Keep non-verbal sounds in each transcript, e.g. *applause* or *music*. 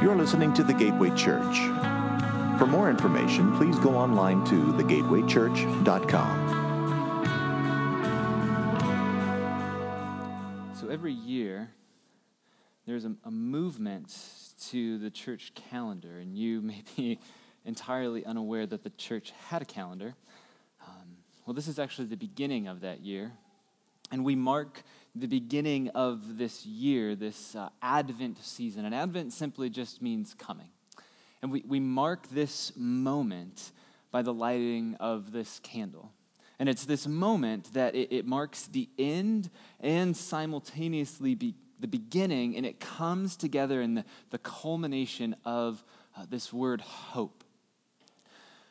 You're listening to the Gateway Church. For more information, please go online to thegatewaychurch.com. So every year, there's a, a movement to the church calendar, and you *laughs* may be entirely unaware that the church had a calendar. Um, well, this is actually the beginning of that year. And we mark the beginning of this year, this uh, Advent season. And Advent simply just means coming. And we, we mark this moment by the lighting of this candle. And it's this moment that it, it marks the end and simultaneously be, the beginning, and it comes together in the, the culmination of uh, this word hope.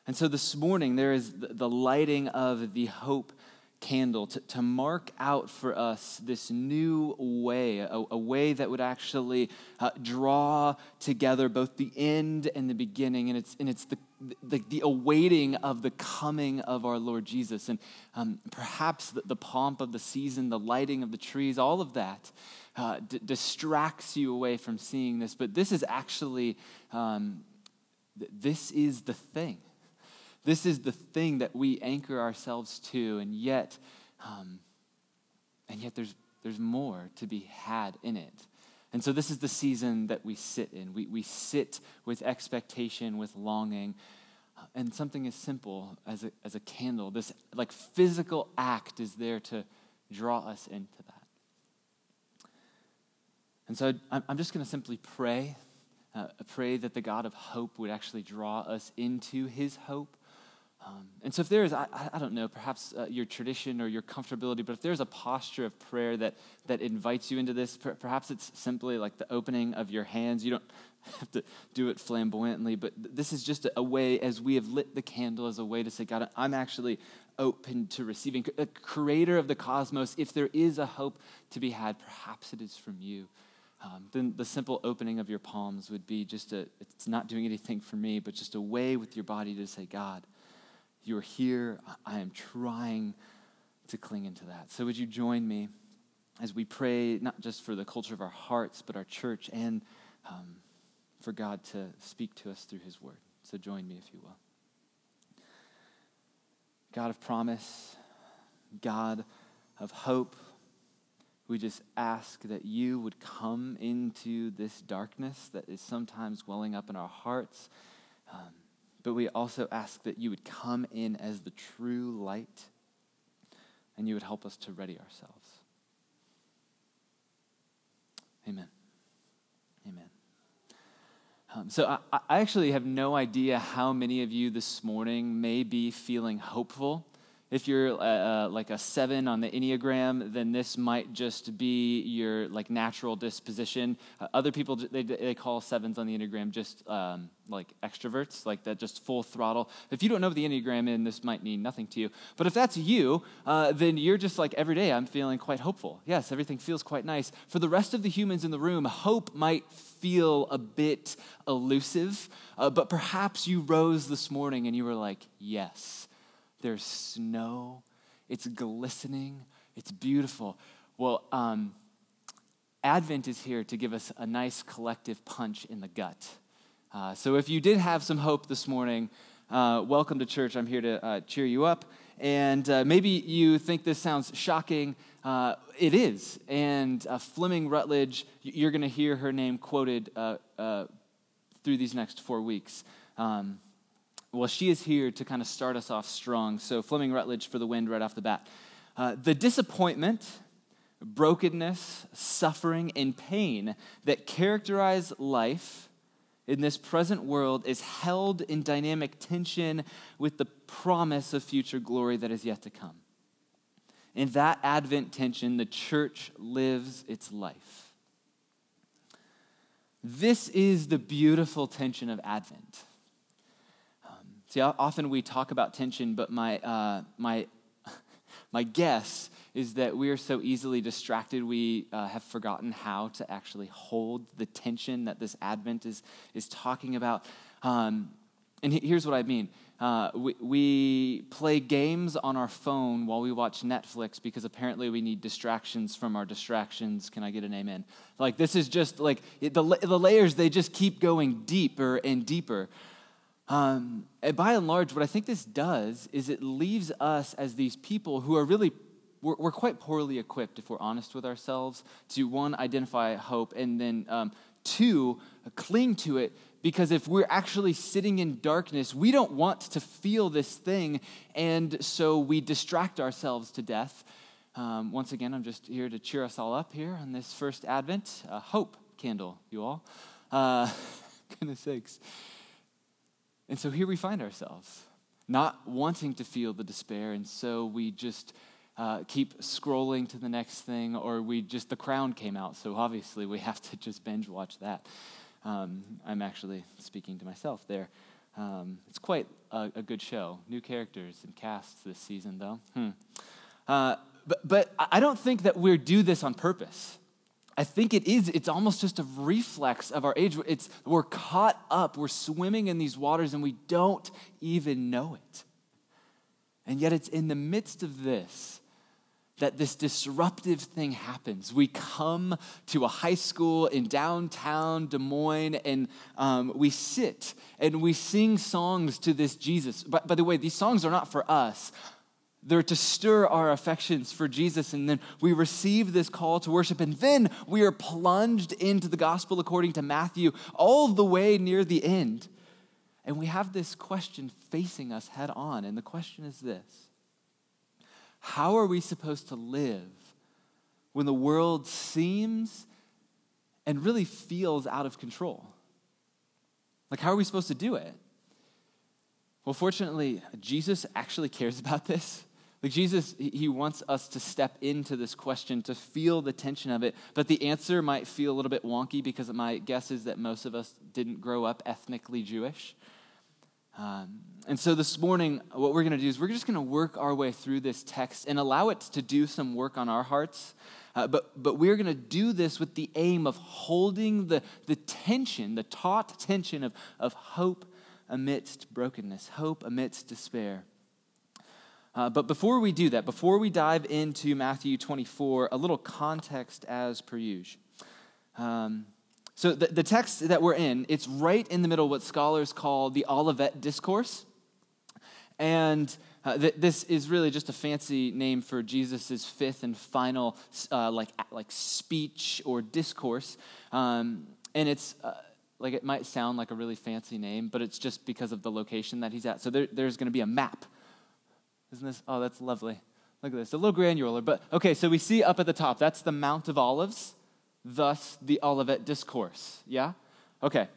And so this morning, there is the, the lighting of the hope candle to, to mark out for us this new way, a, a way that would actually uh, draw together both the end and the beginning. And it's, and it's the, the, the awaiting of the coming of our Lord Jesus. And um, perhaps the, the, pomp of the season, the lighting of the trees, all of that uh, d- distracts you away from seeing this. But this is actually, um, th- this is the thing. This is the thing that we anchor ourselves to, and yet, um, and yet there's, there's more to be had in it. And so this is the season that we sit in. We, we sit with expectation, with longing, and something as simple as a, as a candle, this like physical act is there to draw us into that. And so I'm just going to simply pray, uh, pray that the God of hope would actually draw us into his hope. Um, and so, if there is, I, I don't know, perhaps uh, your tradition or your comfortability, but if there's a posture of prayer that, that invites you into this, per- perhaps it's simply like the opening of your hands. You don't *laughs* have to do it flamboyantly, but this is just a, a way, as we have lit the candle, as a way to say, God, I'm actually open to receiving. A creator of the cosmos, if there is a hope to be had, perhaps it is from you. Um, then the simple opening of your palms would be just a, it's not doing anything for me, but just a way with your body to say, God, you're here. I am trying to cling into that. So, would you join me as we pray, not just for the culture of our hearts, but our church, and um, for God to speak to us through His Word? So, join me if you will. God of promise, God of hope, we just ask that you would come into this darkness that is sometimes welling up in our hearts. Um, but we also ask that you would come in as the true light and you would help us to ready ourselves. Amen. Amen. Um, so I, I actually have no idea how many of you this morning may be feeling hopeful if you're uh, uh, like a seven on the Enneagram, then this might just be your like natural disposition. Uh, other people, they, they call sevens on the Enneagram just um, like extroverts, like that just full throttle. If you don't know the Enneagram is, this might mean nothing to you. But if that's you, uh, then you're just like every day I'm feeling quite hopeful. Yes, everything feels quite nice. For the rest of the humans in the room, hope might feel a bit elusive, uh, but perhaps you rose this morning and you were like, yes there's snow, it's glistening, it's beautiful. Well, um, Advent is here to give us a nice collective punch in the gut. Uh, so if you did have some hope this morning, uh, welcome to church. I'm here to uh, cheer you up. And uh, maybe you think this sounds shocking. Uh, it is. And uh, Fleming Rutledge, you're going to hear her name quoted through these next four weeks. Um, well, she is here to kind of start us off strong. So, Fleming Rutledge for the wind right off the bat. Uh, the disappointment, brokenness, suffering, and pain that characterize life in this present world is held in dynamic tension with the promise of future glory that is yet to come. In that Advent tension, the church lives its life. This is the beautiful tension of Advent. See, often we talk about tension, but my, uh, my, *laughs* my guess is that we are so easily distracted, we uh, have forgotten how to actually hold the tension that this Advent is, is talking about. Um, and here's what I mean Uh, we, we play games on our phone while we watch Netflix because apparently we need distractions from our distractions. Can I get an amen? Like, this is just like the, the layers, they just keep going deeper and deeper. Um, and by and large, what I think this does is it leaves us as these people who are really, we're, we're quite poorly equipped, if we're honest with ourselves, to one, identify hope, and then um, two, cling to it because if we're actually sitting in darkness, we don't want to feel this thing, and so we distract ourselves to death. Um, once again, I'm just here to cheer us all up here on this first Advent. Uh, hope candle, you all. Uh, *laughs* goodness sakes. And so here we find ourselves, not wanting to feel the despair, and so we just uh, keep scrolling to the next thing, or we just, the crown came out, so obviously we have to just binge watch that. Um, I'm actually speaking to myself there. Um, it's quite a, a, good show. New characters and casts this season, though. Hmm. Uh, but, but I don't think that we do this on purpose. I think it is, it's almost just a reflex of our age. It's, we're caught up, we're swimming in these waters, and we don't even know it. And yet, it's in the midst of this that this disruptive thing happens. We come to a high school in downtown Des Moines and um, we sit and we sing songs to this Jesus. But by the way, these songs are not for us. They're to stir our affections for Jesus, and then we receive this call to worship, and then we are plunged into the gospel according to Matthew, all the way near the end. And we have this question facing us head on, and the question is this How are we supposed to live when the world seems and really feels out of control? Like, how are we supposed to do it? Well, fortunately, Jesus actually cares *laughs* about this. Like Jesus, he wants us to step into this question, to feel the tension of it. But the answer might feel a little bit wonky because my guess is that most of us didn't grow up ethnically Jewish. Um, and so this morning, what we're going to do is we're just going to work our way through this text and allow it to do some work on our hearts. Uh, but, but we're going to do this with the aim of holding the, the tension, the taut tension of, of hope amidst brokenness, hope amidst despair. Uh, but before we do that, before we dive into Matthew 24, a little context as per usual. Um, so the, the text that we're in, it's right in the middle of what scholars call the Olivet Discourse. And uh, th- this is really just a fancy name for Jesus' fifth and final uh, like, like speech or discourse. Um, and it's uh, like it might sound like a really fancy name, but it's just because of the location that he's at. So there, there's going to be a map isn't this? Oh, that's lovely. Look at this. A little granular, but okay, so we see up at the top, that's the Mount of Olives, thus the Olivet Discourse. Yeah? Okay.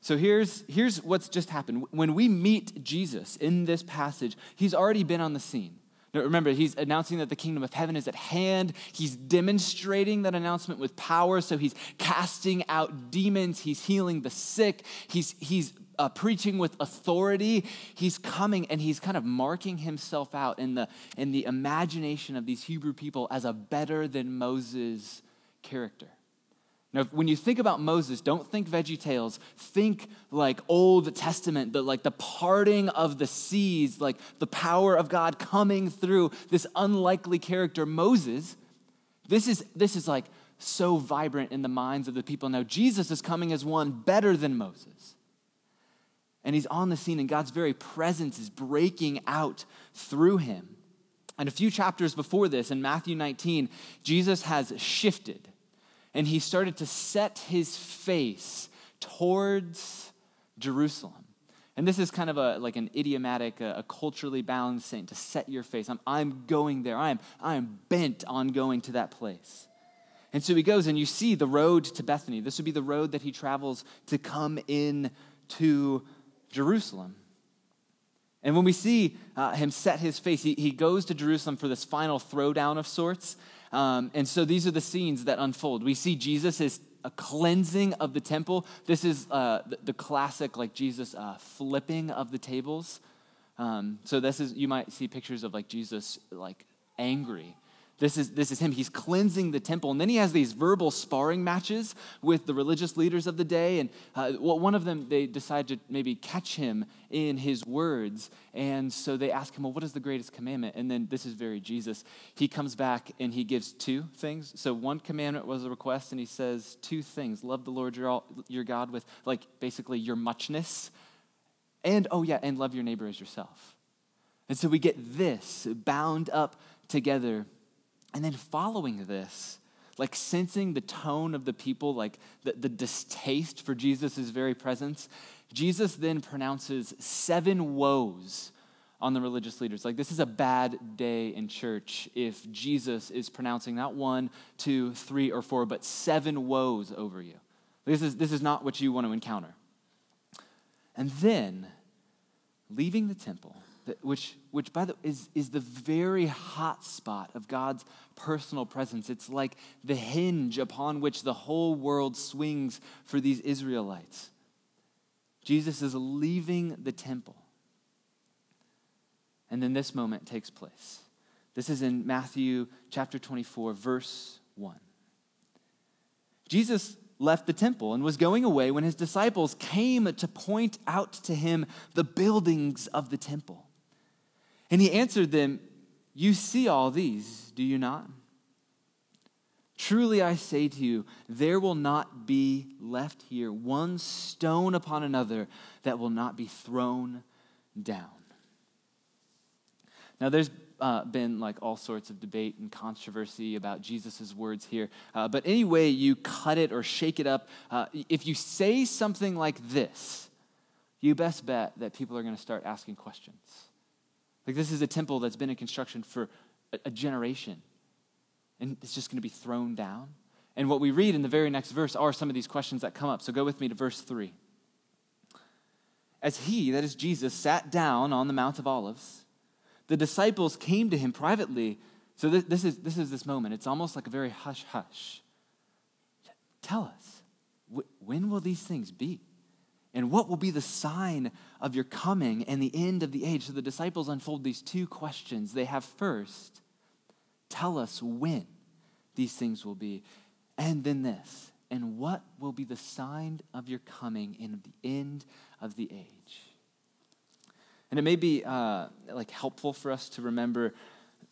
So here's, here's what's just happened. When we meet Jesus in this passage, he's already been on the scene. Now, remember, he's announcing that the kingdom of heaven is at hand. He's demonstrating that announcement with power. So he's casting out demons. He's healing the sick. He's, he's uh, preaching with authority. He's coming and he's kind of marking himself out in the, in the imagination of these Hebrew people as a better than Moses character. Now, when you think about Moses, don't think Veggie Tales. Think like Old Testament, the, like the parting of the seas, like the power of God coming through this unlikely character, Moses. This is, this is like so vibrant in the minds of the people. Now, Jesus is coming as one better than Moses and he's on the scene, and God's very presence is breaking out through him. And a few chapters before this, in Matthew 19, Jesus has shifted and he started to set his face towards Jerusalem. And this is kind of a, like an idiomatic, a, a culturally balanced saying to set your face. I'm, I'm going there. I'm, I'm bent on going to that place. And so he goes, and you see the road to Bethany. This would be the road that he travels to come in to Jerusalem. And when we see uh, him set his face, he, he goes to Jerusalem for this final throwdown of sorts. Um, and so these are the scenes that unfold. We see Jesus is a cleansing of the temple. This is uh, the, the, classic, like Jesus uh, flipping of the tables. Um, so this is you might see pictures of like Jesus like angry This is, this is him. He's cleansing the temple. And then he has these verbal sparring matches with the religious leaders of the day. And uh, one of them, they decide to maybe catch him in his words. And so they ask him, Well, what is the greatest commandment? And then this is very Jesus. He comes back and he gives two things. So one commandment was a request, and he says two things love the Lord your, your God with, like, basically your muchness. And, oh, yeah, and love your neighbor as yourself. And so we get this bound up together and then following this, like sensing the tone of the people, like the, the distaste for Jesus' very presence, Jesus then pronounces seven woes on the religious leaders. Like, this is a bad day in church if Jesus is pronouncing not one, two, three, or four, but seven woes over you. This is, this is not what you want to encounter. And then, leaving the temple, which, which by the is, is the very hot spot of God's personal presence. It's like the hinge upon which the whole world swings for these Israelites. Jesus is leaving the temple. And then this moment takes place. This is in Matthew chapter 24, verse 1. Jesus left the temple and was going away when his disciples came to point out to him the buildings of the temple. And he answered them, You see all these, do you not? Truly I say to you, there will not be left here one stone upon another that will not be thrown down. Now, there's uh, been like all sorts of debate and controversy about Jesus' words here. Uh, but any way you cut it or shake it up, uh, if you say something like this, you best bet that people are going to start asking questions. Like, this is a temple that's been in construction for a, a generation, and it's just going to be thrown down. And what we read in the very next verse are some of these questions that come up. So go with me to verse 3. As he, that is Jesus, sat down on the Mount of Olives, the disciples came to him privately. So this, this, is, this is this moment. It's almost like a very hush hush. Tell us, when will these things be? And what will be the sign of your coming and the end of the age? So the disciples unfold these two questions. They have first, tell us when these things will be. And then this, and what will be the sign of your coming and of the end of the age? And it may be uh, like helpful for us to remember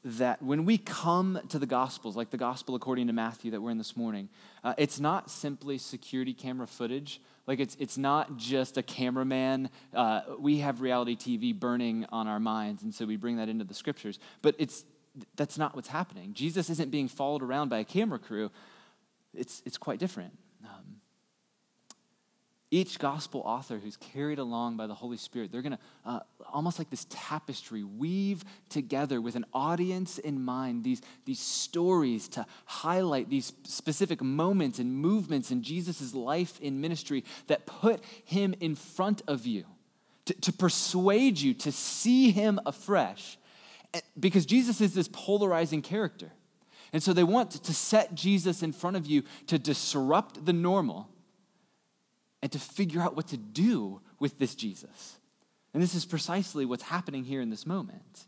that when we come to the Gospels, like the Gospel according to Matthew that we're in this morning, uh, it's not simply security camera footage like it's, it's not just a cameraman. Uh, we have reality TV burning on our minds, and so we bring that into the scriptures. But it's, that's not what's happening. Jesus isn't being followed around by a camera crew. It's, it's quite different. Um, each gospel author who's carried along by the Holy Spirit, they're going to, uh, almost like this tapestry, weave together with an audience in mind these, these stories to highlight these specific moments and movements in Jesus' life in ministry that put him in front of you, to, to persuade you to see him afresh. Eh, because Jesus is this polarizing character. And so they want to set Jesus in front of you to disrupt the normal and to figure out what to do with this Jesus. And this is precisely what's happening here in this moment.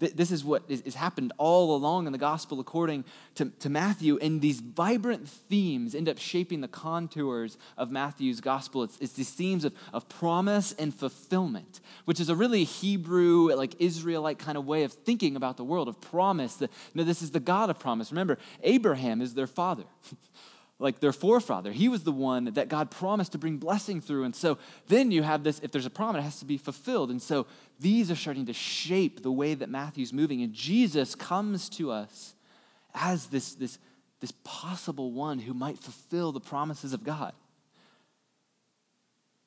This is what has happened all along in the gospel according to, to Matthew. And these vibrant themes end up shaping the contours of Matthew's gospel. It's, it's these themes of, of promise and fulfillment, which is a really Hebrew, like Israelite kind of way of thinking about the world, of promise. The, this is the God of promise. Remember, Abraham is their father. *laughs* like their forefather. He was the one that God promised to bring blessing through. And so then you have this if there's a promise, it has to be fulfilled. And so these are starting to shape the way that Matthew's moving. And Jesus comes to us as this, this, this possible one who might fulfill the promises of God,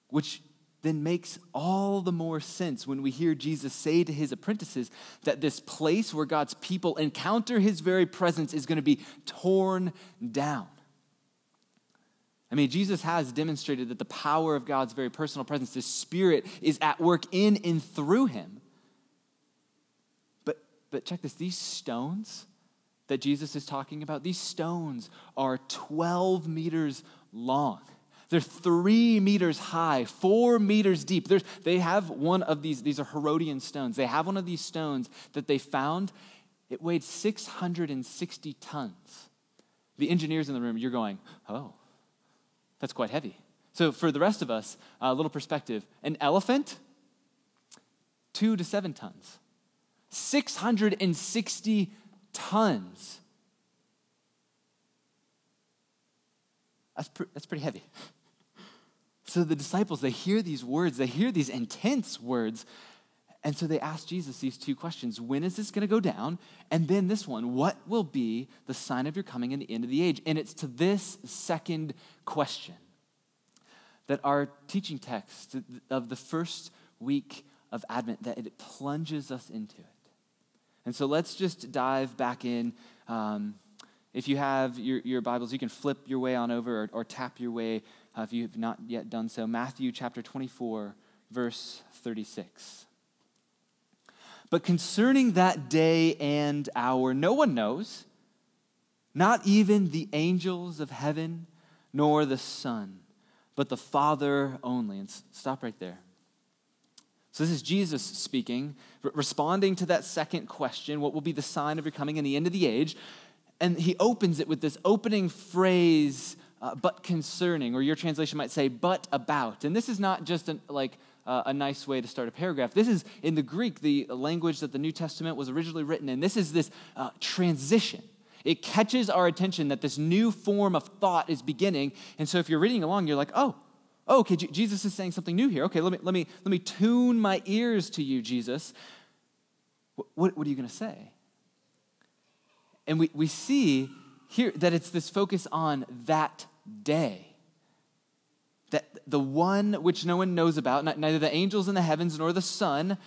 which then makes all the more sense when we hear Jesus say to his apprentices that this place where God's people encounter his very presence is going to be torn down. I mean, Jesus has demonstrated that the power of God's very personal presence, the Spirit, is at work in and through him. But, but check this these stones that Jesus is talking about, these stones are 12 meters long. They're three meters high, four meters deep. they have one of these, these are Herodian stones. They have one of these stones that they found it weighed 660 tons. The engineers in the room, you're going, oh, that's quite heavy. So, for the rest of us, a little perspective an elephant, two to seven tons. 660 tons. That's, pr- that's pretty heavy. *laughs* So the disciples, they hear these words, they hear these intense words, and so they ask Jesus these two questions When is this going to go down? And then this one What will be the sign of your coming in the end of the age? And it's to this second question that our teaching text of the first week of Advent that it plunges us into it. And so let's just dive back in. Um, if you have your, your Bibles, you can flip your way on over or, or tap your way uh, if you have not yet done so. Matthew chapter 24, verse 36. But concerning that day and hour, no one knows, not even the angels of heaven, nor the Son, but the Father only. And stop right there. So, this is Jesus speaking, responding to that second question what will be the sign of your coming in the end of the age? And he opens it with this opening phrase, uh, but concerning, or your translation might say, but about. And this is not just an, like uh, a nice way to start a paragraph. This is in the Greek, the language that the New Testament was originally written in. This is this uh, transition. It catches our attention that this new form of thought is beginning. And so if you're reading along, you're like, oh, oh, okay, J- Jesus is saying something new here. Okay, let me, let me, let me tune my ears to you, Jesus. What, what, are you going to say? And we, we see here that it's this focus on that day. That the one which no one knows about, neither the angels in the heavens nor the Son.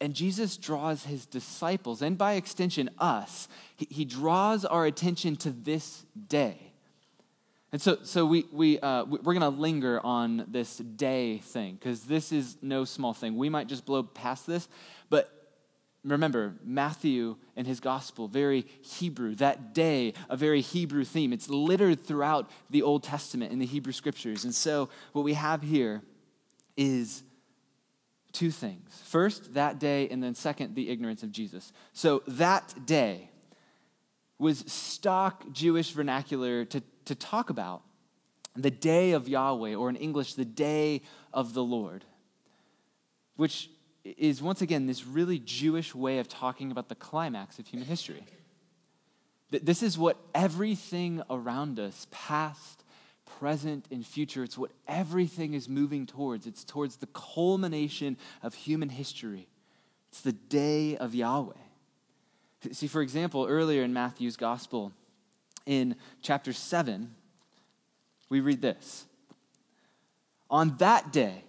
And Jesus draws his disciples, and by extension, us, he, he draws our attention to this day. And so, so we, we, uh, we're going to linger on this day thing because this is no small thing. We might just blow past this, but remember, Matthew and his gospel, very Hebrew. That day, a very Hebrew theme. It's littered throughout the Old Testament in the Hebrew scriptures. And so, what we have here is two things. First, that day, and then second, the ignorance of Jesus. So, that day was stock Jewish vernacular to to talk about the day of Yahweh, or in English, the day of the Lord, which is once again this really Jewish way of talking about the climax of human history. This is what everything around us, past, present, and future, it's what everything is moving towards. It's towards the culmination of human history. It's the day of Yahweh. See, for example, earlier in Matthew's gospel, in chapter 7, we read this On that day,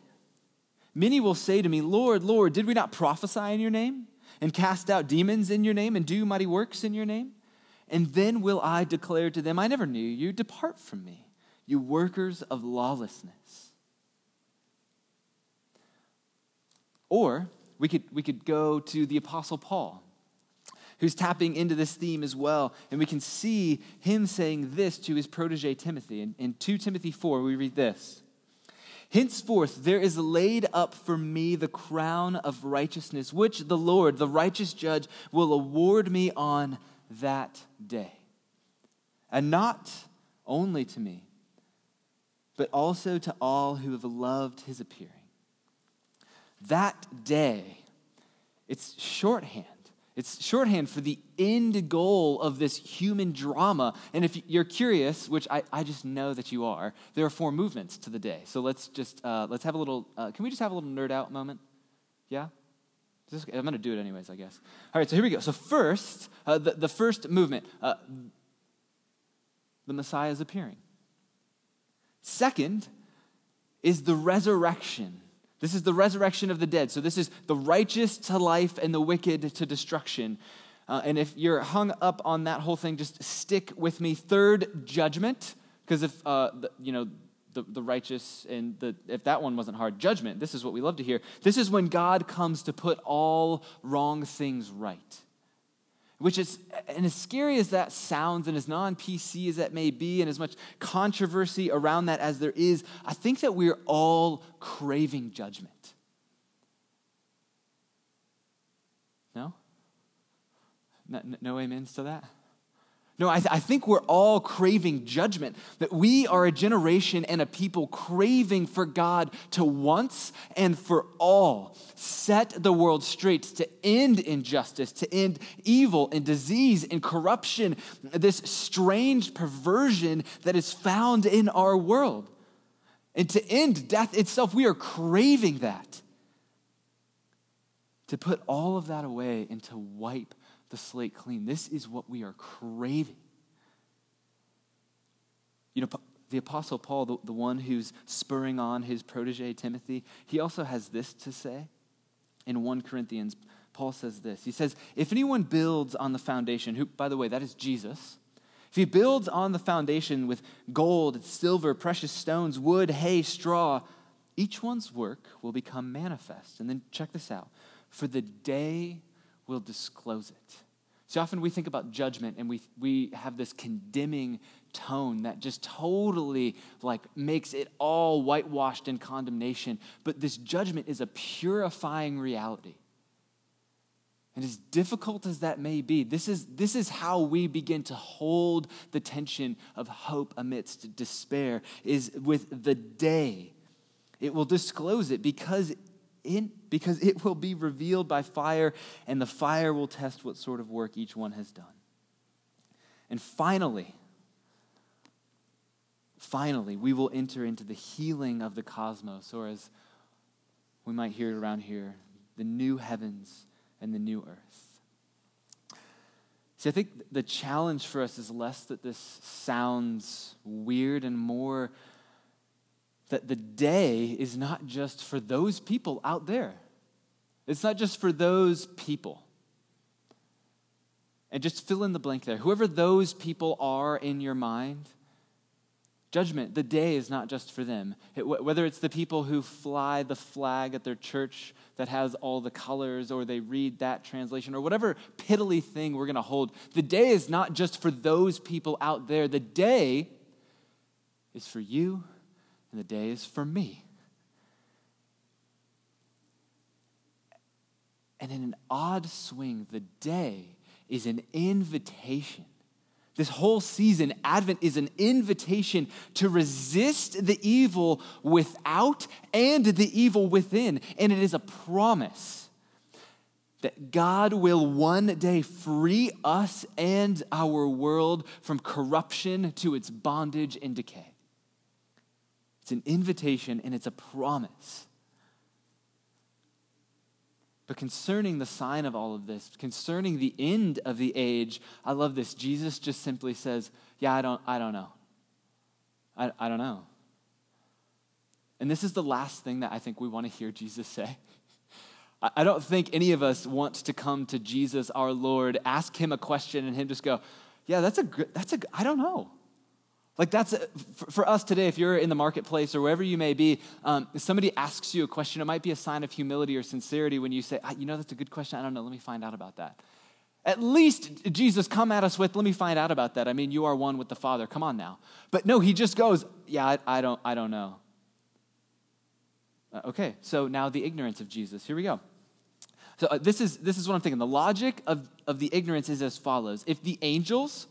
many will say to me, Lord, Lord, did we not prophesy in your name, and cast out demons in your name, and do mighty works in your name? And then will I declare to them, I never knew you, depart from me, you workers of lawlessness. Or we could, we could go to the Apostle Paul who's tapping into this theme as well. And we can see him saying this to his protege Timothy. In, in 2 Timothy 4, we read this Henceforth, there is laid up for me the crown of righteousness, which the Lord, the righteous judge, will award me on that day. And not only to me, but also to all who have loved his appearing. That day, it's shorthand it's shorthand for the end goal of this human drama. And if you're curious, which I, I just know that you are, there are four movements to the day. So let's just, uh, let's have a little, uh, can we just have a little nerd out moment? Yeah? I'm going to do it anyways, I guess. All right, so here we go. So first, uh, the, the first movement, uh, the Messiah is appearing. Second is the resurrection. This is the resurrection of the dead. So, this is the righteous to life and the wicked to destruction. Uh, and if you're hung up on that whole thing, just stick with me. Third, judgment. Because if, uh, the, you know, the, the righteous and the, if that one wasn't hard, judgment, this is what we love to hear. This is when God comes to put all wrong things right which is, and as scary as that sounds, and as non PC as that may be, and as much controversy around that as there is, I think that we're all craving judgment. No? No, no amens to that? No, I, th- I, think we're all craving judgment. That we are a generation and a people craving for God to once and for all set the world straight, to end injustice, to end evil and disease and corruption, this strange perversion that is found in our world. And to end death itself, we are craving that. To put all of that away and to wipe the slate clean. This is what we are craving. You know, the Apostle Paul, the, the one who's spurring on his protege Timothy, he also has this to say. In 1 Corinthians, Paul says this He says, If anyone builds on the foundation, who, by the way, that is Jesus, if he builds on the foundation with gold, silver, precious stones, wood, hay, straw, each one's work will become manifest. And then check this out for the day will disclose it. See, often we think about judgment and we, we have this condemning tone that just totally like makes it all whitewashed in condemnation. But this judgment is a purifying reality. And as difficult as that may be, this is, this is how we begin to hold the tension of hope amidst despair, is with the day. It will disclose it because in, because it will be revealed by fire, and the fire will test what sort of work each one has done. And finally, finally, we will enter into the healing of the cosmos, or as we might hear it around here, the new heavens and the new earth. See, I think the challenge for us is less that this sounds weird and more that the day is not just for those people out there. It's not just for those people. And just fill in the blank there. Whoever those people are in your mind, judgment, the day is not just for them. It, whether it's the people who fly the flag at their church that has all the colors, or they read that translation, or whatever piddly thing we're going to hold, the day is not just for those people out there. The day is for you the day is for me. And in an odd swing, the day is an invitation. This whole season, Advent is an invitation to resist the evil without and the evil within. And it is a promise that God will one day free us and our world from corruption to its bondage and decay. It's an invitation and it's a promise. But concerning the sign of all of this, concerning the end of the age, I love this. Jesus just simply says, Yeah, I don't, I don't know. I, I don't know. And this is the last thing that I think we want to hear Jesus say. I don't think any of us wants to come to Jesus, our Lord, ask him a question, and him just go, Yeah, that's a good, that's a, I don't know. Like, that's for us today, if you're in the marketplace or wherever you may be, um, if somebody asks you a question, it might be a sign of humility or sincerity when you say, You know, that's a good question. I don't know. Let me find out about that. At least Jesus come at us with, Let me find out about that. I mean, you are one with the Father. Come on now. But no, he just goes, Yeah, I, I don't, I don't know. Uh, okay, so now the ignorance of Jesus. Here we go. So uh, this, is, this is what I'm thinking. The logic of, of the ignorance is as follows If the angels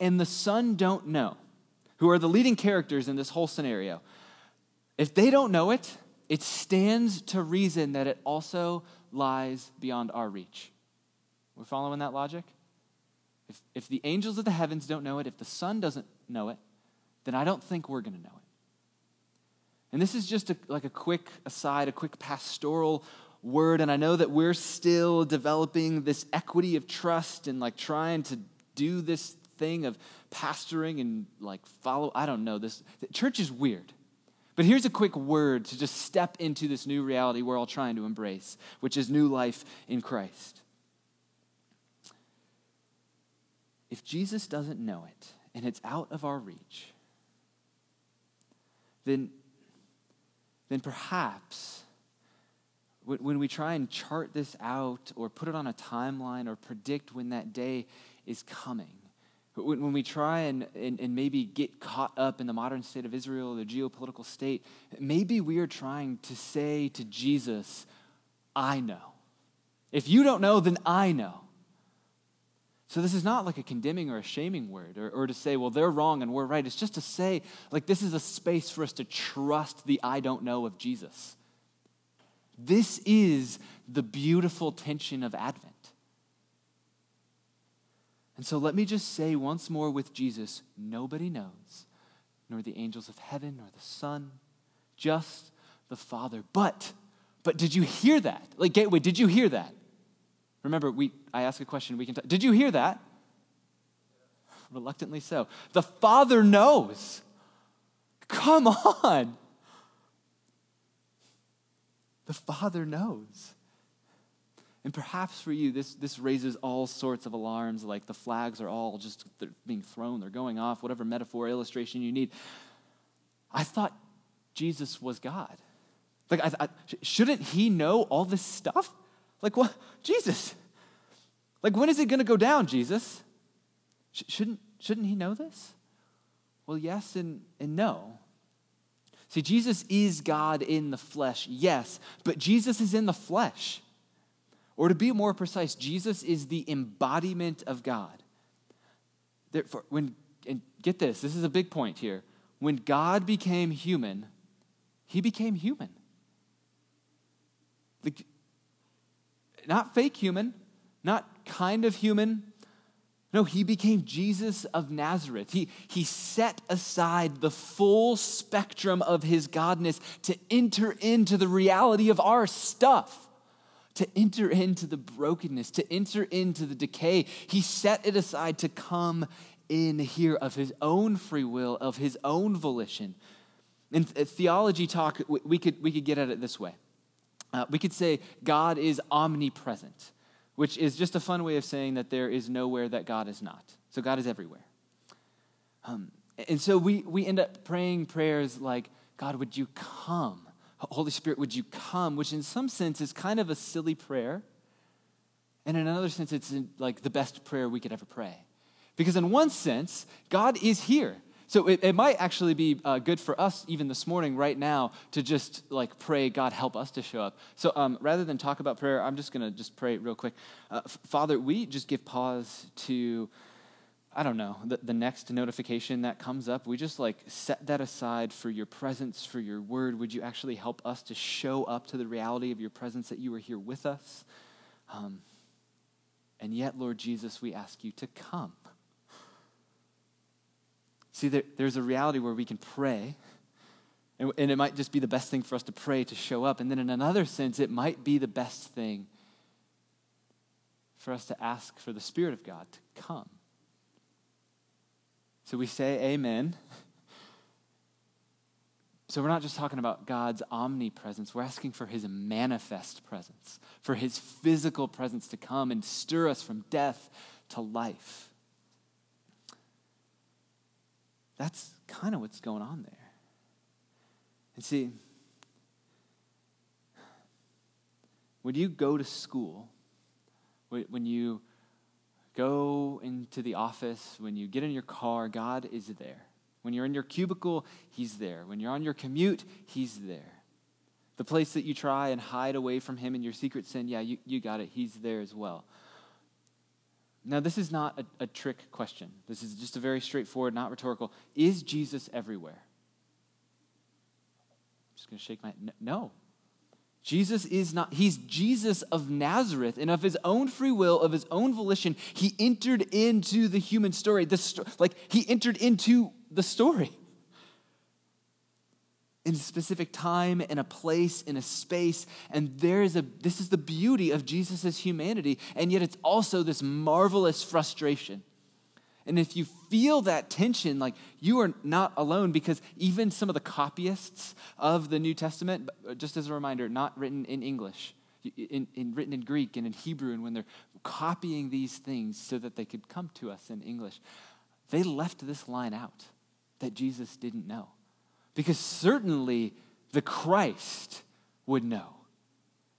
and the Son don't know, who are the leading characters in this whole scenario, if they don't know it, it stands to reason that it also lies beyond our reach. We're following that logic? If, if the angels of the heavens don't know it, if the Son doesn't know it, then I don't think we're going to know it. And this is just a, like a quick aside, a quick pastoral word. And I know that we're still developing this equity of trust and like trying to do this thing of pastoring and like follow. I don't know. This church is weird. But here's a quick word to just step into this new reality we're all trying to embrace, which is new life in Christ. If Jesus doesn't know it and it's out of our reach, then, then perhaps when we try and chart this out or put it on a timeline or predict when that day is coming, when, we try and, and, and maybe get caught up in the modern state of Israel, the geopolitical state, maybe we are trying to say to Jesus, I know. If you don't know, then I know. So this is not like a condemning or a shaming word or, or to say, well, they're wrong and we're right. It's just to say, like, this is a space for us to trust the I don't know of Jesus. This is the beautiful tension of Advent. And so let me just say once more with Jesus nobody knows, nor the angels of heaven, nor the Son, just the Father. But, but did you hear that? Like, Gateway, did you hear that? Remember, we, I ask a question, we can. Did you hear that? Reluctantly so. The Father knows. Come on. The Father knows. And perhaps for you, this, this raises all sorts of alarms, like the flags are all just they're being thrown, they're going off, whatever metaphor, illustration you need. I thought Jesus was God. Like, I, I, shouldn't he know all this stuff? Like, what? Jesus. Like, when is it going to go down, Jesus? Sh- shouldn't, shouldn't he know this? Well, yes and, and no. See, Jesus is God in the flesh, yes, but Jesus is in the flesh. Or to be more precise, Jesus is the embodiment of God. Therefore, when, and get this, this is a big point here. When God became human, he became human. Not fake human, not kind of human. No, he became Jesus of Nazareth. He, he set aside the full spectrum of his godness to enter into the reality of our stuff to enter into the brokenness, to enter into the decay. He set it aside to come in here of his own free will, of his own volition. In theology talk, we could, we could get at it this way. Uh, we could say God is omnipresent, which is just a fun way of saying that there is nowhere that God is not. So God is everywhere. Um, and so we, we end up praying prayers like, God, would you come? Holy Spirit, would you come? Which, in some sense, is kind of a silly prayer. And in another sense, it's like the best prayer we could ever pray. Because, in one sense, God is here. So it, it might actually be uh, good for us, even this morning, right now, to just like pray, God, help us to show up. So um, rather than talk about prayer, I'm just going to just pray real quick. Uh, Father, we just give pause to I don't know, the, the next notification that comes up, we just like set that aside for your presence, for your word. Would you actually help us to show up to the reality of your presence that you are here with us? Um, and yet, Lord Jesus, we ask you to come. See, there, there's a reality where we can pray, and, and it might just be the best thing for us to pray to show up. And then, in another sense, it might be the best thing for us to ask for the Spirit of God to come. So we say amen. So we're not just talking about God's omnipresence, we're asking for his manifest presence, for his physical presence to come and stir us from death to life. That's kind of what's going on there. And see, when you go to school, when you go into the office, when you get in your car, God is there. When you're in your cubicle, He's there. When you're on your commute, He's there. The place that you try and hide away from Him in your secret sin, yeah, you, you got it. He's there as well. Now, this is not a, a trick question. This is just a very straightforward, not rhetorical. Is Jesus everywhere? I'm just going to shake my head. no. Jesus is not, he's Jesus of Nazareth, and of his own free will, of his own volition, he entered into the human story. The sto- like, he entered into the story. In a specific time, in a place, in a space, and there is a, this is the beauty of Jesus' humanity, and yet it's also this marvelous frustration and if you feel that tension, like you are not alone because even some of the copyists of the New Testament, uh, just as a reminder, not written in English, in, in, written in Greek and in Hebrew, and when they're copying these things so that they could come to us in English, they left this line out that Jesus didn't know. Because certainly the Christ would know.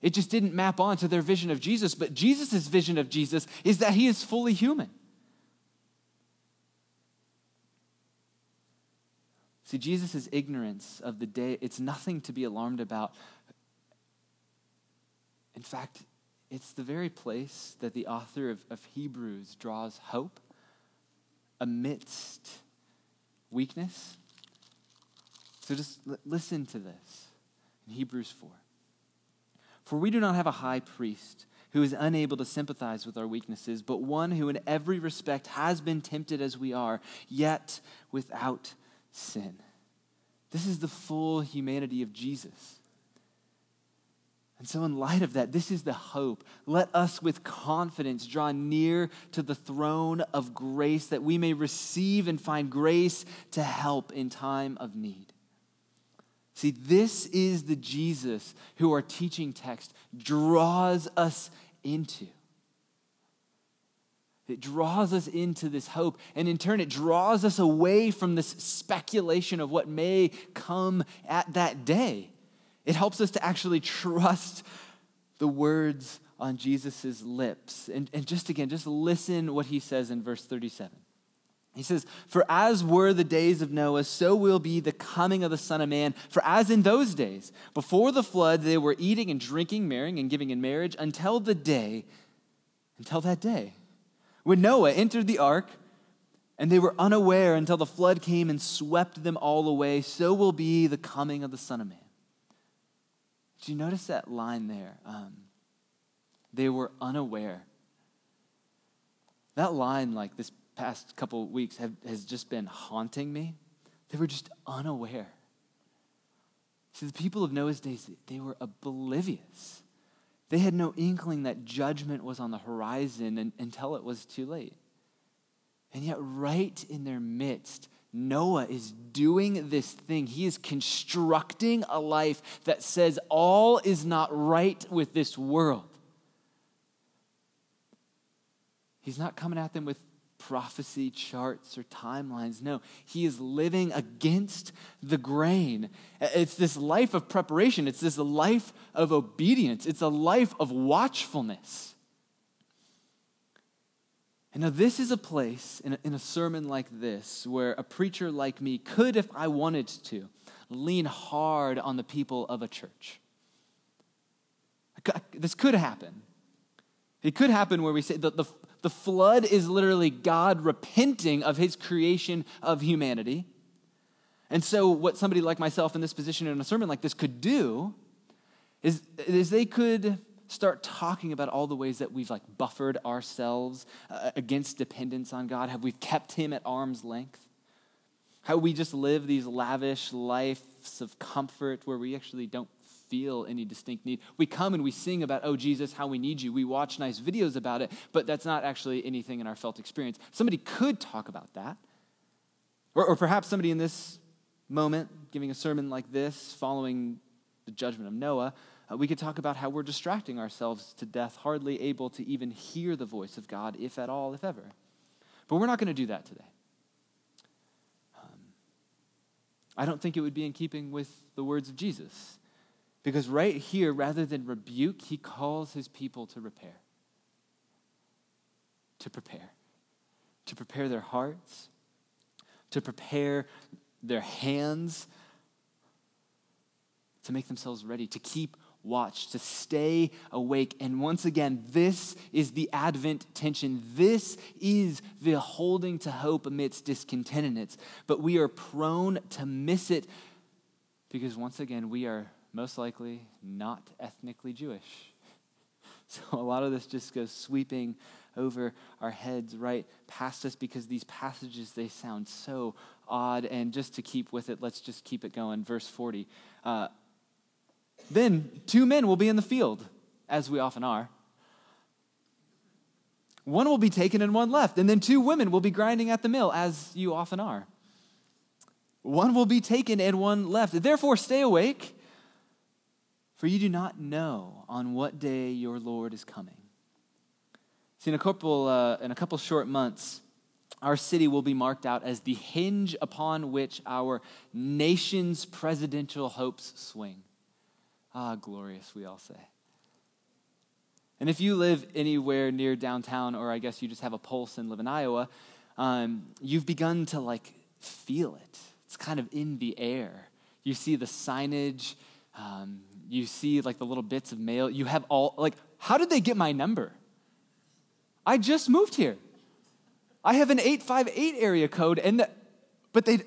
It just didn't map onto their vision of Jesus, but Jesus' vision of Jesus is that he is fully human. See, Jesus' ignorance of the day, it's nothing to be alarmed about. In fact, it's the very place that the author of, of Hebrews draws hope amidst weakness. So just l- listen to this in Hebrews 4. For we do not have a high priest who is unable to sympathize with our weaknesses, but one who in every respect has been tempted as we are, yet without sin. This is the full humanity of Jesus. And so, in light of that, this is the hope. Let us with confidence draw near to the throne of grace that we may receive and find grace to help in time of need. See, this is the Jesus who our teaching text draws us into. It draws us into this hope, and in turn, it draws us away from this speculation of what may come at that day. It helps us to actually trust the words on Jesus' lips. And, and just again, just listen what he says in verse 37. He says, For as were the days of Noah, so will be the coming of the Son of Man. For as in those days, before the flood, they were eating and drinking, marrying and giving in marriage until the day, until that day, when Noah entered the ark, and they were unaware until the flood came and swept them all away, so will be the coming of the Son of Man. Did you notice that line there? Um, they were unaware. That line, like this past couple weeks, have, has just been haunting me. They were just unaware. See, the people of Noah's days, they were oblivious. They had no inkling that judgment was on the horizon and, until it was too late. And yet, right in their midst, Noah is doing this thing. He is constructing a life that says all is not right with this world. He's not coming at them with prophecy charts or timelines. No, he is living against the grain. It's this life of preparation, it's this life of obedience, it's a life of watchfulness. And now, this is a place in a, in a sermon like this where a preacher like me could, if I wanted to, lean hard on the people of a church. This could happen. It could happen where we say the, the, the flood is literally God repenting of his creation of humanity. And so, what somebody like myself in this position in a sermon like this could do is, is they could start talking about all the ways that we've like buffered ourselves uh, against dependence on God, have we kept him at arm's length? How we just live these lavish lives of comfort where we actually don't feel any distinct need. We come and we sing about, oh, Jesus, how we need you. We watch nice videos about it, but that's not actually anything in our felt experience. Somebody could talk about that. Or, or perhaps somebody in this moment, giving a sermon like this, following the judgment of Noah, uh, we could talk about how we're distracting ourselves to death, hardly able to even hear the voice of God, if at all, if ever. But we're not going to do that today. Um, I don't think it would be in keeping with the words of Jesus. Because right here, rather than rebuke, he calls his people to repair. To prepare. To prepare their hearts, to prepare their hands, to make themselves ready, to keep watch, to stay awake. And once again, this is the Advent tension. This is the holding to hope amidst discontentedness. But we are prone to miss it because, once again, we are most likely not ethnically Jewish. *laughs* So a lot of this just goes sweeping over our heads right past us because these passages they sound so odd and just to keep with it let's just keep it going verse 40 uh, then two men will be in the field, as we often are. One will be taken and one left, and then two women will be grinding at the mill, as you often are. One will be taken and one left. Therefore, stay awake, for you do not know on what day your Lord is coming. See, in a couple, uh, in a couple short months, our city will be marked out as the hinge upon which our nation's presidential hopes swing. Ah, glorious, we all say. And if you live anywhere near downtown, or I guess you just have a pulse and live in Iowa, um, you've begun to like feel it. It's kind of in the air. You see the signage, um, you see like the little bits of mail. You have all, like, How did they get my number? I just moved here. I have an 858 area code, and the, but they.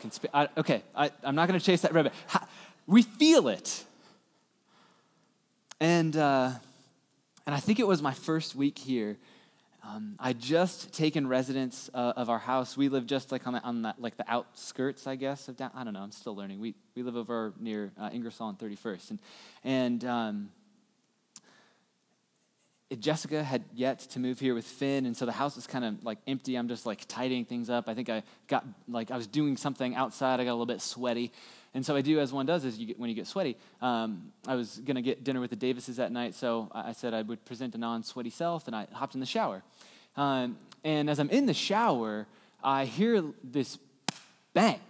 Consp- I, okay, I, am not going to chase that rabbit. How, we feel it. And, uh, and I think it was my first week here. Um, I just taken residence uh, of our house. We live just like on the, on the, like the outskirts, I guess, of down. I don't know. I'm still learning. We we live over near uh, Ingersoll and 31st, and and um, Jessica had yet to move here with Finn, and so the house is kind of like empty. I'm just like tidying things up. I think I got like I was doing something outside. I got a little bit sweaty, and so I do as one does as you get, when you get sweaty. Um, I was gonna get dinner with the Davises that night, so I said I would present a non-sweaty self, and I hopped in the shower. Um, and as I'm in the shower, I hear this bang.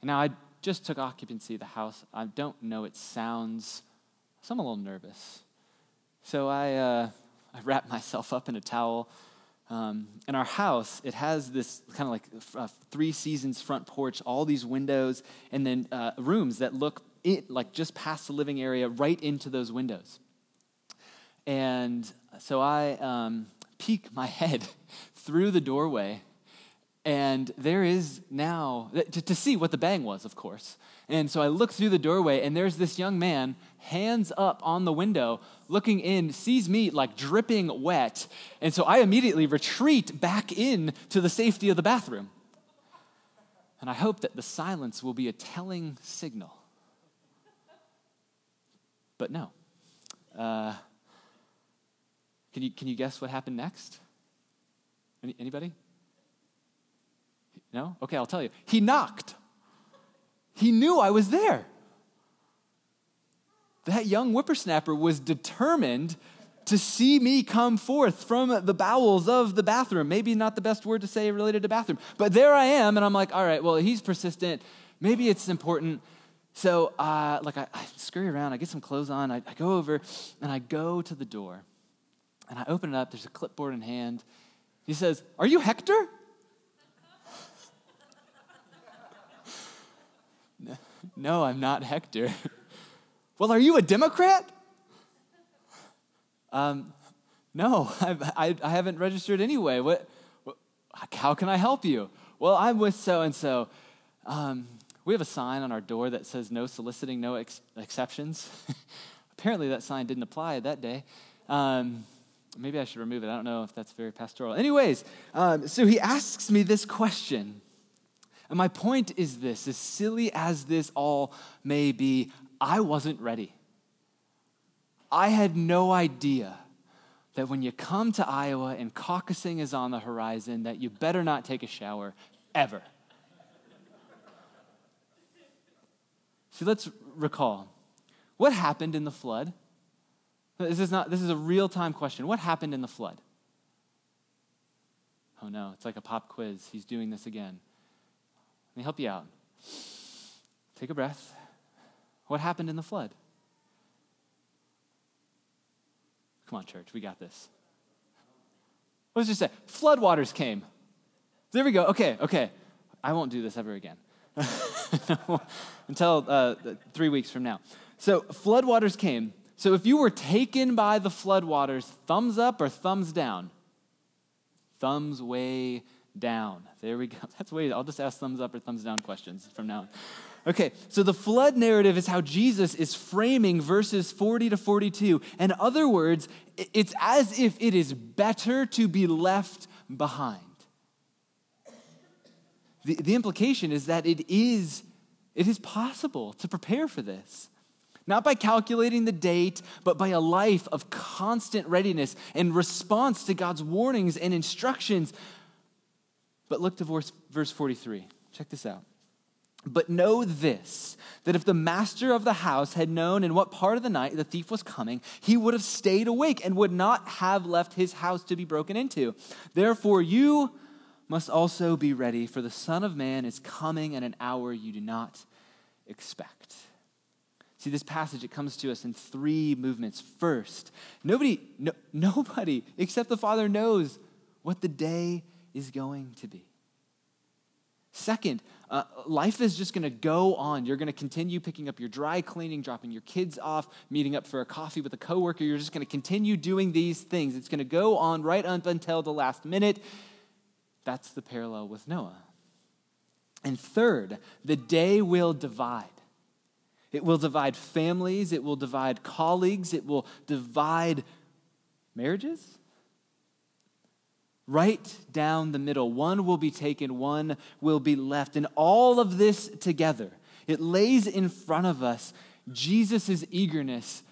And Now I just took occupancy of the house. I don't know It sounds, so I'm a little nervous. So I, uh, I wrapped myself up in a towel. Um, in our house, it has this kind of like uh, three seasons front porch, all these windows, and then uh, rooms that look it, like just past the living area right into those windows. And so I um, peek my *laughs* head through the doorway, and there is now, to, to see what the bang was, of course. And so I look through the doorway, and there's this young man, hands up on the window, looking in, sees me like dripping wet. And so I immediately retreat back in to the safety of the bathroom. And I hope that the silence will be a telling signal. But no. Uh, can, you, can you guess what happened next? Any, anybody? No? Okay, I'll tell you. He knocked. He knew I was there. That young whippersnapper was determined to see me come forth from the bowels of the bathroom. Maybe not the best word to say related to bathroom, but there I am, and I'm like, all right, well, he's persistent. Maybe it's important. So, uh, like, I, I, scurry around, I get some clothes on, I, I go over, and I go to the door, and I open it up. There's a clipboard in hand. He says, Are you Hector? No, I'm not Hector. *laughs* well, are you a Democrat? Um, no, *laughs* I, I, haven't registered anyway. What, what, how can I help you? Well, I'm with so and so. We have a sign on our door that says no soliciting, no ex- exceptions. *laughs* Apparently, that sign didn't apply that day. Um, maybe I should remove it. I don't know if that's very pastoral. Anyways, um, so he asks me this question and my point is this as silly as this all may be, I wasn't ready. I had no idea that when you come to Iowa and caucusing is on the horizon, that you better not take a shower ever. See, let's recall what happened in the flood. This is not this is a real-time question. What happened in the flood? Oh no, it's like a pop quiz. He's doing this again me help you out. Take a breath. What happened in the flood? Come on, church, we got this. Let's just say floodwaters came. There we go. Okay, okay. I won't do this ever again *laughs* until uh, three weeks from now. So, floodwaters came. So, if you were taken by the floodwaters, thumbs up or thumbs down? Thumbs way down. There we go. *laughs* That's way, I'll just ask thumbs up or thumbs down questions from now on. Okay, so the flood narrative is how Jesus is framing verses 40 to 42. In other words, it's as if it is better to be left behind. The, the implication is that it is, it is possible to prepare for this. Not by calculating the date, but by a life of constant readiness and response to God's warnings and instructions but look to verse, verse 43. Check this out. But know this that if the master of the house had known in what part of the night the thief was coming, he would have stayed awake and would not have left his house to be broken into. Therefore, you must also be ready, for the Son of Man is coming at an hour you do not expect. See, this passage, it comes to us in three movements. First, nobody, no, *laughs* nobody except the Father knows what the day is going to be. Second, uh, life is just going to go on. You're going to continue picking up your dry cleaning, dropping your kids off, meeting up for a coffee with a coworker. You're just going to continue doing these things. It's going to go on right up until the last minute. That's the parallel with Noah. And third, the day will divide. It will divide families, it will divide colleagues, it will divide marriages right down the middle. One will be taken, one will be left. And all of this together, it lays in front of us Jesus' eagerness.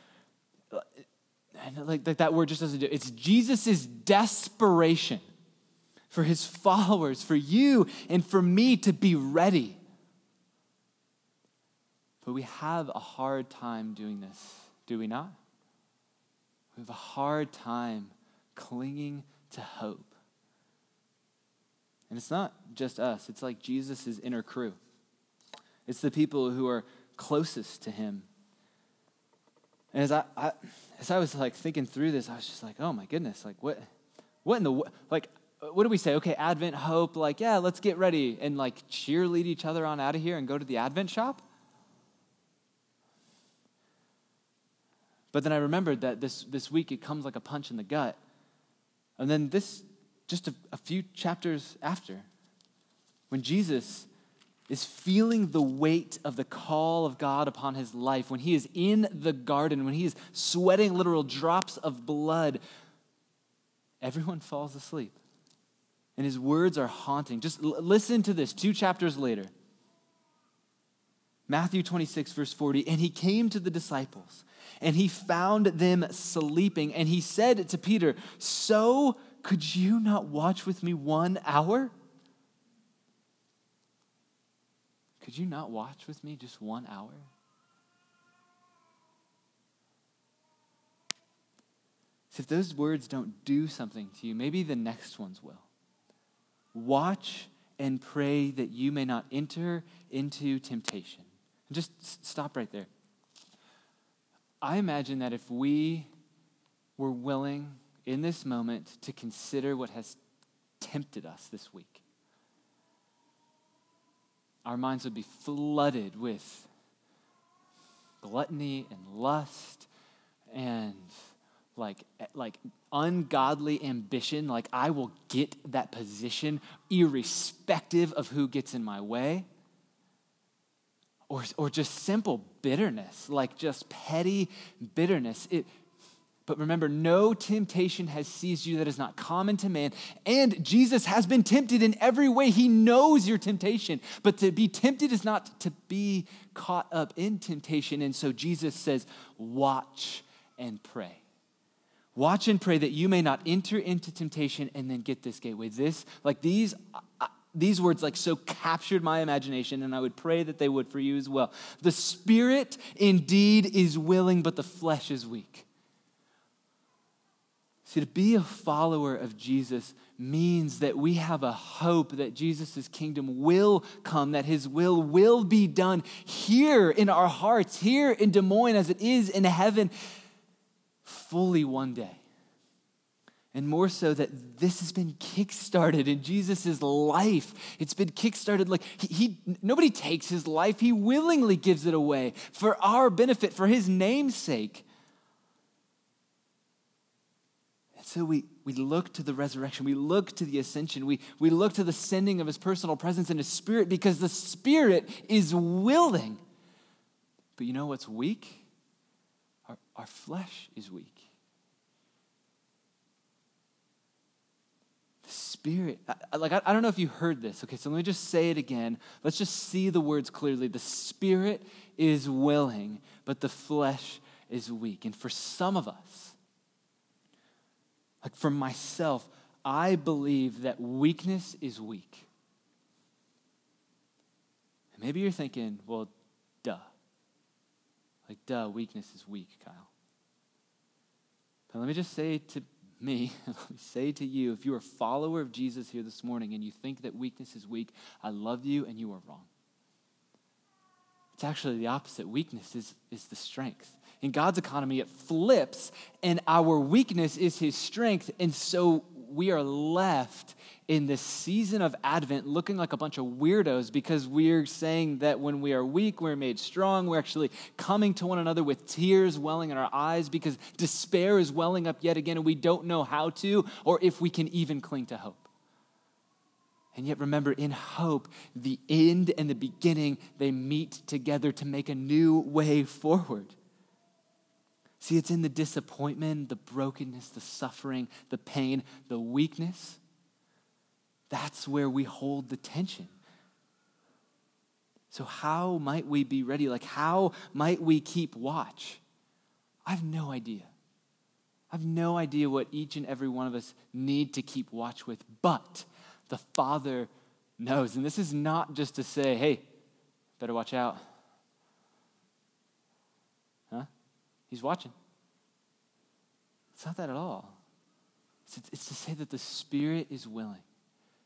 Like, like that word just doesn't do it. It's Jesus' desperation for his followers, for you and for me to be ready. But we have a hard time doing this, do we not? We have a hard time clinging to hope. And it's not just us, it's like Jesus' inner crew. It's the people who are closest to him. And as I, I, as I was like thinking through this, I was just like, oh my goodness, like what what in the like what do we say? Okay, Advent hope, like, yeah, let's get ready and like cheerlead each other on out of here and go to the Advent shop? But then I remembered that this, this week it comes like a punch in the gut. And then this just a, a few chapters after, when Jesus is feeling the weight of the call of God upon his life, when he is in the garden, when he is sweating literal drops of blood, everyone falls asleep. And his words are haunting. Just l- listen to this two chapters later. Matthew 26, verse 40. And he came to the disciples, and he found them sleeping. And he said to Peter, So could you not watch with me one hour? Could you not watch with me just one hour? So if those words don't do something to you, maybe the next ones will. Watch and pray that you may not enter into temptation. Just stop right there. I imagine that if we were willing in this moment to consider what has tempted us this week. Our minds would be flooded with gluttony and lust and like like ungodly ambition like I will get that position irrespective of who gets in my way or, or just simple bitterness like just petty bitterness it but remember, no temptation has seized you that is not common to man. And Jesus has been tempted in every way. He knows your temptation. But to be tempted is not to be caught up in temptation. And so Jesus says, watch and pray. Watch and pray that you may not enter into temptation and then get this gateway. This, like these, uh, these words like so captured my imagination and i would pray that they would for you as well the spirit indeed is willing but the flesh is weak See, to be a follower of Jesus means that we have a hope that Jesus' kingdom will come, that his will will be done here in our hearts, here in Des Moines as it is in heaven, fully one day. And more so that this has been kickstarted in Jesus' life. It's been kickstarted like he, he nobody takes his life, he willingly gives it away for our benefit, for his name's sake. So we, we look to the resurrection, we look to the ascension, we, we look to the sending of his personal presence and his spirit because the spirit is willing. But you know what's weak? Our, our flesh is weak. The spirit, I, like, I, I don't know if you heard this. Okay, so let me just say it again. Let's just see the words clearly. The spirit is willing, but the flesh is weak. And for some of us, like for myself, I believe that weakness is weak. And maybe you're thinking, well, duh. Like, duh, weakness is weak, Kyle. But let me just say to me, *laughs* let me say to you, if you're a follower of Jesus here this morning and you think that weakness is weak, I love you and you are wrong. It's actually the opposite. Weakness is, is the strength. In God's economy, it flips, and our weakness is his strength. And so we are left in this season of Advent looking like a bunch of weirdos because we're saying that when we are weak, we're made strong. We're actually coming to one another with tears welling in our eyes because despair is welling up yet again and we don't know how to or if we can even cling to hope. And yet, remember, in hope, the end and the beginning, they meet together to make a new way forward. See, it's in the disappointment, the brokenness, the suffering, the pain, the weakness. That's where we hold the tension. So, how might we be ready? Like, how might we keep watch? I have no idea. I have no idea what each and every one of us need to keep watch with, but the Father knows. And this is not just to say, hey, better watch out. He's watching. It's not that at all. It's, it's to say that the Spirit is willing.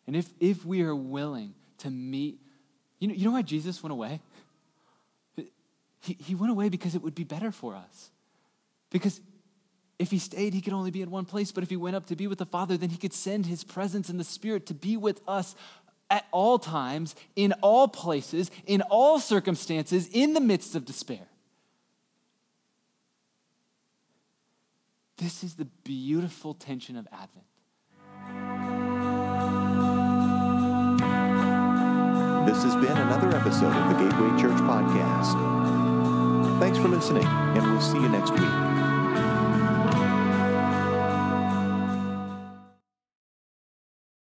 And if, if we are willing to meet, you know, you know why Jesus went away? He, he went away because it would be better for us. Because if he stayed, he could only be in one place. But if he went up to be with the Father, then he could send his presence in the Spirit to be with us at all times, in all places, in all circumstances, in the midst of despair. This is the beautiful tension of Advent. This has been another episode of the Gateway Church Podcast. Thanks for listening, and we'll see you next week.